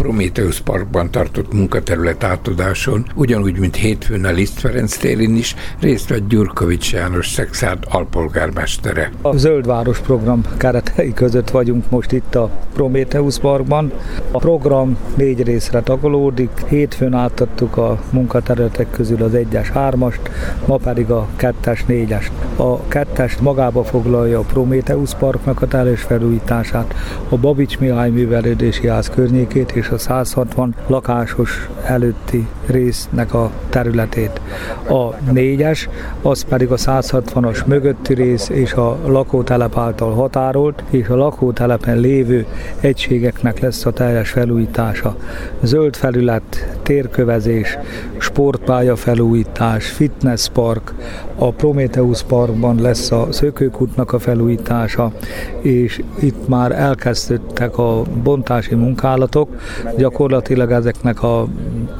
Prometheus Parkban tartott munkaterület átadáson, ugyanúgy, mint hétfőn a Liszt Ferenc térén is részt vett Gyurkovics János Szexárd alpolgármestere. A Zöldváros program keretei között vagyunk most itt a Prometheus Parkban. A program négy részre tagolódik. Hétfőn átadtuk a munkaterületek közül az 1-es, 3-ast, ma pedig a 2-es, 4-est. A kettest magába foglalja a Prometheus Parknak a teljes felújítását, a Babics Mihály művelődési ház környékét és a 160 lakásos előtti résznek a területét. A négyes, az pedig a 160-as mögötti rész és a lakótelep által határolt, és a lakótelepen lévő egységeknek lesz a teljes felújítása. Zöld felület, térkövezés, sportpálya felújítás, fitnesspark, a Prometheus Parkban lesz a szökőkútnak a felújítása, és itt már elkezdődtek a bontási munkálatok, gyakorlatilag ezeknek a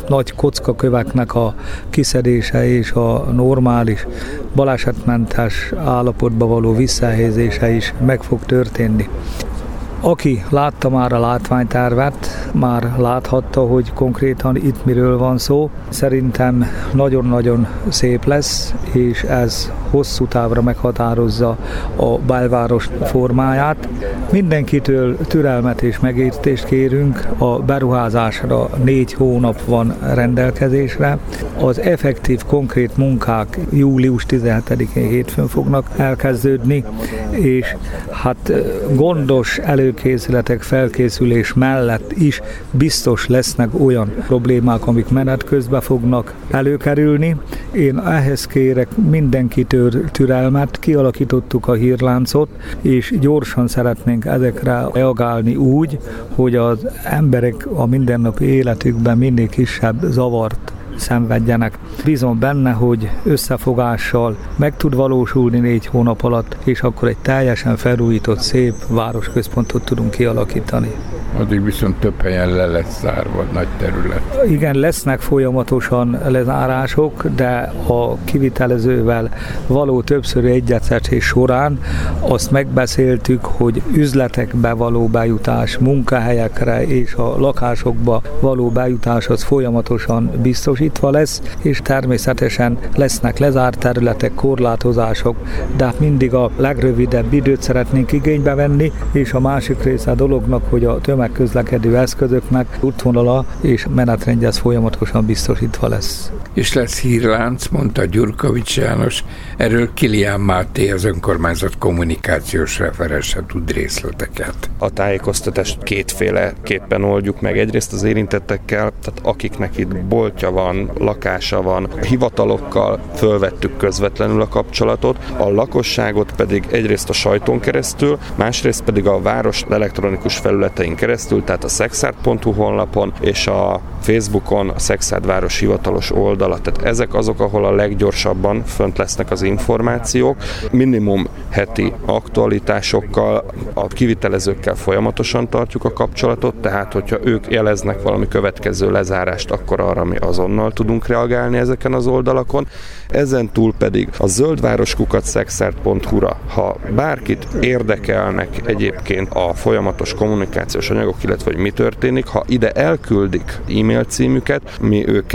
nagy kockaköveknek a kiszedése és a normális balesetmentes állapotba való visszahelyezése is meg fog történni. Aki látta már a látványtervet, már láthatta, hogy konkrétan itt miről van szó. Szerintem nagyon-nagyon szép lesz, és ez hosszú távra meghatározza a belváros formáját. Mindenkitől türelmet és megértést kérünk, a beruházásra négy hónap van rendelkezésre. Az effektív, konkrét munkák július 17-én hétfőn fognak elkezdődni, és hát gondos előkészületek, felkészülés mellett is biztos lesznek olyan problémák, amik menet közben fognak előkerülni. Én ehhez kérek mindenkitől türelmet, kialakítottuk a hírláncot, és gyorsan szeretnénk ezekre reagálni úgy, hogy az emberek a mindennapi életükben minél kisebb zavart szenvedjenek. Bízom benne, hogy összefogással meg tud valósulni négy hónap alatt, és akkor egy teljesen felújított, szép városközpontot tudunk kialakítani. Addig viszont több helyen le lesz zárva nagy terület. Igen, lesznek folyamatosan lezárások, de a kivitelezővel való többször egyeztetés során azt megbeszéltük, hogy üzletekbe való bejutás, munkahelyekre és a lakásokba való bejutás az folyamatosan biztosítva lesz, és természetesen lesznek lezárt területek, korlátozások, de hát mindig a legrövidebb időt szeretnénk igénybe venni, és a másik része a dolognak, hogy a tömeg tömegközlekedő eszközöknek útvonala és menetrendje ez folyamatosan biztosítva lesz. És lesz hírlánc, mondta Gyurkovics János, erről Kilián Máté, az önkormányzat kommunikációs referense tud részleteket. A tájékoztatást kétféleképpen oldjuk meg. Egyrészt az érintettekkel, tehát akiknek itt boltja van, lakása van, hivatalokkal fölvettük közvetlenül a kapcsolatot, a lakosságot pedig egyrészt a sajtón keresztül, másrészt pedig a város elektronikus felületein keresztül, tehát a szexárd.hu honlapon és a Facebookon a Szexárd város hivatalos oldala. Tehát ezek azok, ahol a leggyorsabban fönt lesznek az információk. Minimum heti aktualitásokkal, a kivitelezőkkel folyamatosan tartjuk a kapcsolatot, tehát hogyha ők jeleznek valami következő lezárást, akkor arra mi azonnal tudunk reagálni ezeken az oldalakon. Ezen túl pedig a zöldvároskukat szexárt.hu-ra, ha bárkit érdekelnek egyébként a folyamatos kommunikációs anyagok, illetve hogy mi történik, ha ide elküldik e-mail címüket, mi őket